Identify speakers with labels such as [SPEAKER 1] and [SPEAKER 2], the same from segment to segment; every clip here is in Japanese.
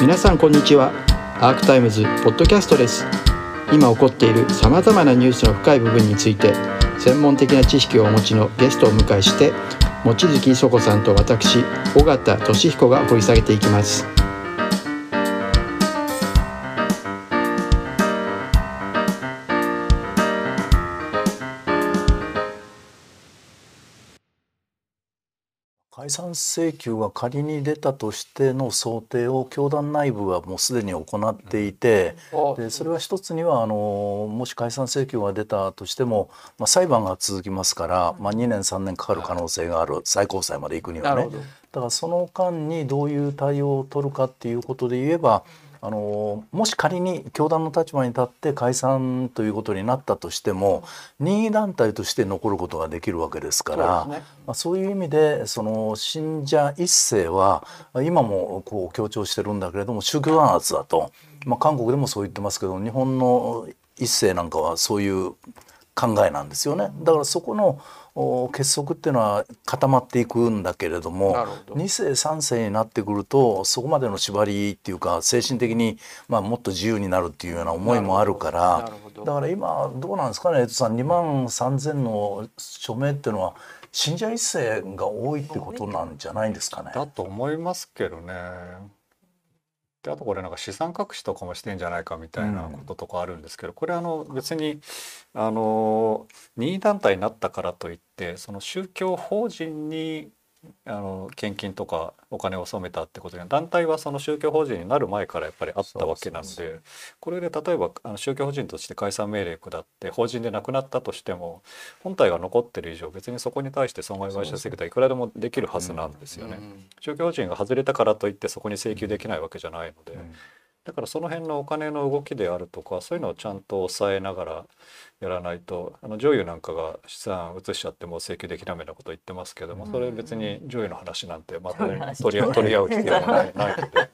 [SPEAKER 1] 皆さんこんにちは。アークタイムズポッドキャストです。今起こっているさまざまなニュースの深い部分について専門的な知識をお持ちのゲストをお迎えして望月磯子さんと私尾形俊彦が掘り下げていきます。
[SPEAKER 2] 解散請求が仮に出たとしての想定を教団内部はもうすでに行っていて、でそれは一つにはあのもし解散請求が出たとしても、まあ、裁判が続きますから、まあ、2年3年かかる可能性がある最高裁まで行くにはね。だからその間にどういう対応を取るかっていうことで言えばあのもし仮に教団の立場に立って解散ということになったとしても任意団体として残ることができるわけですからそう、ね,、まあ、そういう意味でその信者一世は今もこう強調してるんだけれども宗教弾圧だと、まあ、韓国でもそう言ってますけど日本の一世なんかはそういう考えなんですよね。だからそこの結束っていうのは固まっていくんだけれども2世3世になってくるとそこまでの縛りっていうか精神的に、まあ、もっと自由になるっていうような思いもあるからだから今どうなんですかね江戸さん2万3,000の署名っていうのは信者一世が多いってことなんじゃないんですかね。
[SPEAKER 3] だと思いますけどね。であとこれなんか資産隠しとかもしてんじゃないかみたいなこととかあるんですけど、これあの別にあの任意団体になったからといってその宗教法人にあの献金とかお金を納めたってことに団体はその宗教法人になる前からやっぱりあったわけなんでこれで例えばあの宗教法人として解散命令下って法人でなくなったとしても本体が残ってる以上別にそこに対して損害賠償請求はいくらでもできるはずなんですよね。宗教法人が外れたからといってそこに請求できないわけじゃないので。だからその辺のお金の動きであるとかそういうのをちゃんと抑えながらやらないとあの女優なんかが資産移しちゃっても請求できないみたいなこと言ってますけどもそれ別に女優の話なんてまた取り取り合う必要はないないので。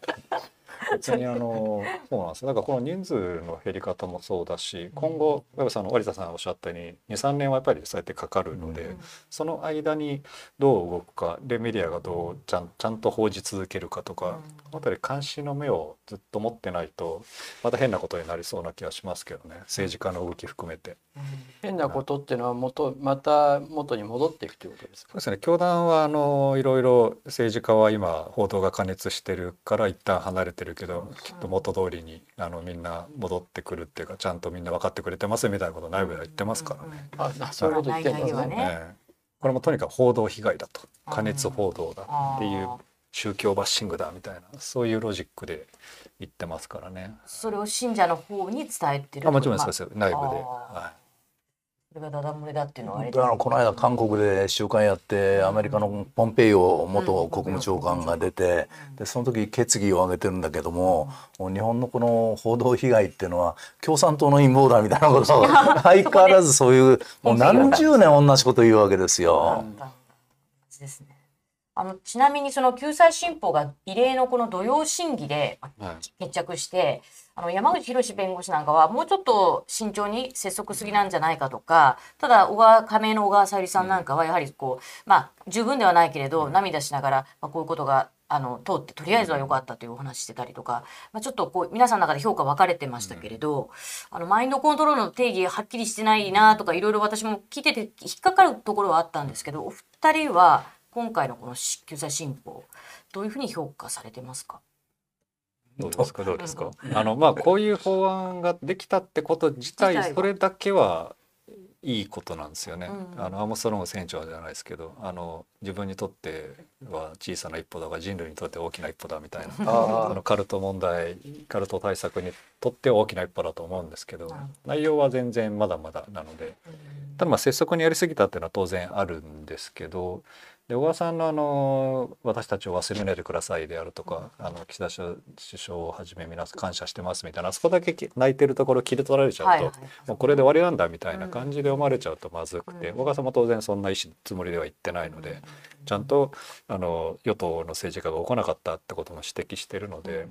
[SPEAKER 3] 別にあのそうなんですだからこの人数の減り方もそうだし今後上部さんの有田さんおっしゃったように23年はやっぱりそうやってかかるので、うん、その間にどう動くかでメディアがどうちゃんちゃんと報じ続けるかとか、うん、あたり監視の目をずっと持ってないとまた変なことになりそうな気がしますけどね。政治家の動き含めて。
[SPEAKER 1] 変なことっていうのは元また元に戻っていくということですか？
[SPEAKER 3] そうですね。教団はあのいろいろ政治家は今報道が過熱してるから一旦離れてるけど、きっと元通りにあのみんな戻ってくるっていうかちゃんとみんな分かってくれてますみたいなこと内部では言ってますからね。
[SPEAKER 1] あ、そういうこと言ってますね。ね
[SPEAKER 3] これもとにかく報道被害だと過熱報道だっていう宗教バッシングだみたいなそういうロジックで言ってますからね。
[SPEAKER 4] それを信者の方に伝えてる。
[SPEAKER 3] あもちろんそうです内部で。はい
[SPEAKER 4] それがダダ漏れだっていうのはあれ
[SPEAKER 2] あのこの間韓国で集会やってアメリカのポンペイオ元国務長官が出てでその時決議を挙げてるんだけども日本のこの報道被害っていうのは共産党の陰謀だみたいなことを相変わらずそういうもう何十年同じこと言うわけですよ。
[SPEAKER 4] ですね。あのちなみにその救済新法が異例のこの土曜審議で決着して、はいあの山口博弁護士なんかはもうちょっと慎重に拙速すぎなんじゃないかとかただ小川加盟の小川さゆりさんなんかはやはりこうまあ十分ではないけれど涙しながら、まあ、こういうことがあの通ってとりあえずは良かったというお話してたりとか、まあ、ちょっとこう皆さんの中で評価分かれてましたけれど、あのマインドコントロールの定義はっきりしてないなとかいろいろ私も聞いてて引っかかるところはあったんですけどお二人は今回のこの救済新法どういうふうに評価されてますか？
[SPEAKER 3] どうですか？どうですか？あのまあこういう法案ができたってこと自体それだけはいいことなんですよね。うん、あのアームストロング船長じゃないですけど、あの自分にとっては小さな一歩だが人類にとって大きな一歩だみたいな、あのカルト問題、カルト対策にとって大きな一歩だと思うんですけど、内容は全然まだまだなので、ただまあ拙速にやりすぎたっていうのは当然あるんですけど、で小川さんのあの「私たちを忘れないでください」であるとか、あの岸田首相をはじめ皆さん感謝してますみたいなあそこだけ泣いてるところ切り取られちゃうと、はいはい、もうこれで終わりなんだみたいな感じで思われちゃうとまずくて、小川さんも当然そんな意思つもりでは言ってないので、ちゃんとあの与党の政治家が起こなかったってことも指摘してるので、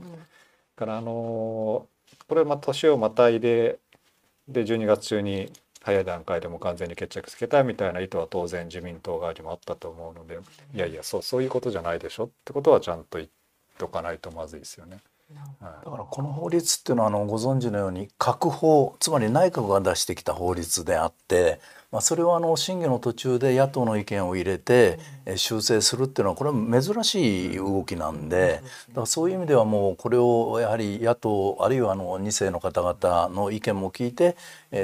[SPEAKER 3] からあのこれま年をまたいでで12月中に早い段階でも完全に決着つけたいみたいな意図は当然自民党側にもあったと思うのでいやいやそうそういうことじゃないでしょってことはちゃんと言っとかないとまずいですよね。
[SPEAKER 2] だからこの法律っていうのはあのご存知のように閣法つまり内閣が出してきた法律であってまあ、それはあの審議の途中で野党の意見を入れて修正するっていうのはこれは珍しい動きなんでだからそういう意味ではもうこれをやはり野党あるいはあの2世の方々の意見も聞いて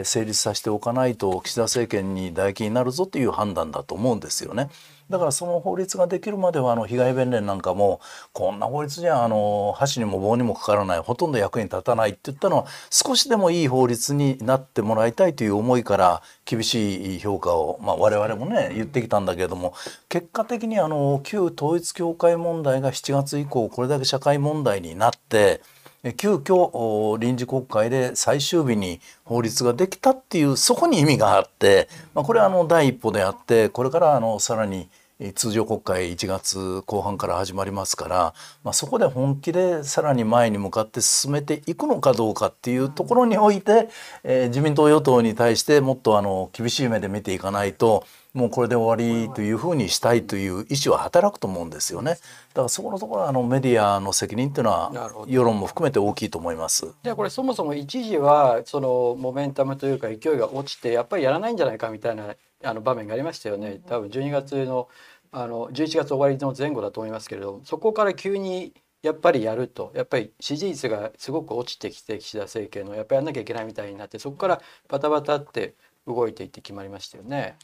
[SPEAKER 2] 成立させておかないと岸田政権に唾液になるぞという判断だと思うんですよね。だからその法律ができるまではあの被害弁連なんかもこんな法律じゃあの箸にも棒にもかからないほとんど役に立たないって言ったのは少しでもいい法律になってもらいたいという思いから厳しい評価を、まあ、我々もね言ってきたんだけれども結果的にあの旧統一教会問題が7月以降これだけ社会問題になって急遽臨時国会で最終日に法律ができたっていうそこに意味があって、まあ、これはあの第一歩であってこれからあのさらに通常国会1月後半から始まりますから、まあ、そこで本気でさらに前に向かって進めていくのかどうかっていうところにおいて、えー、自民党与党に対してもっとあの厳しい目で見ていかないともうこれで終わりというふうにしたいという意思は働くと思うんですよね。だからそこのところはあのメディアの責任っていうのは世論も含めて大きいと思います。
[SPEAKER 1] じゃあこれそもそも一時はそのモメンタムというか勢いが落ちてやっぱりやらないんじゃないかみたいなあの場面がありましたよね。多分12月のあの11月終わりの前後だと思いますけれどそこから急にやっぱりやるとやっぱり支持率がすごく落ちてきて岸田政権のやっぱりやんなきゃいけないみたいになってそこからバタバタって動いていって決まりましたよね。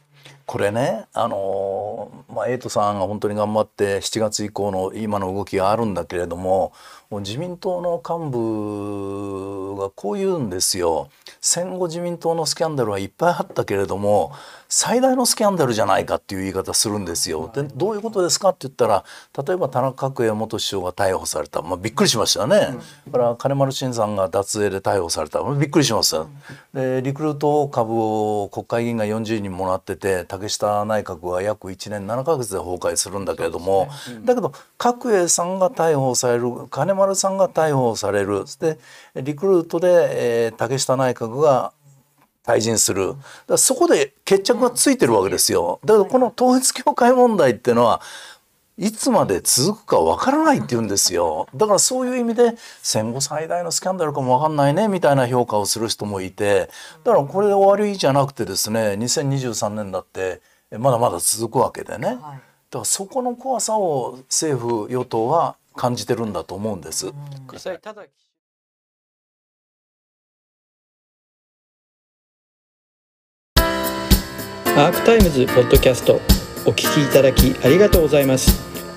[SPEAKER 2] これねあのまあ、エイトさんが本当に頑張って7月以降の今の動きがあるんだけれども自民党の幹部がこう言うんですよ戦後自民党のスキャンダルはいっぱいあったけれども最大のスキャンダルじゃないかっていう言い方するんですよ。でどういうことですかって言ったら例えば田中角栄元首相が逮捕された、まあ、びっくりしましたね。だから金丸信さんが脱税で逮捕された、まあ、びっくりしました。でリクルート株を国会議員が40人もらってて竹下内閣は約1年7か月で崩壊するんだけれども、ね。うん、だけど角栄さんが逮捕される金丸さんが逮捕される。でリクルートで、えー、竹下内閣が退陣する。だそこで決着がついてるわけですよ。だからこの統一教会問題っていうのはいつまで続くかわからないって言うんですよ。だからそういう意味で戦後最大のスキャンダルかもわかんないねみたいな評価をする人もいて。だからこれで終わりじゃなくてですね2023年だってまだまだ続くわけでね。だからそこの怖さを政府与党は感じてるんだと思うんです。ただ
[SPEAKER 1] アークタイムズポッドキャストお聞きいただきありがとうございます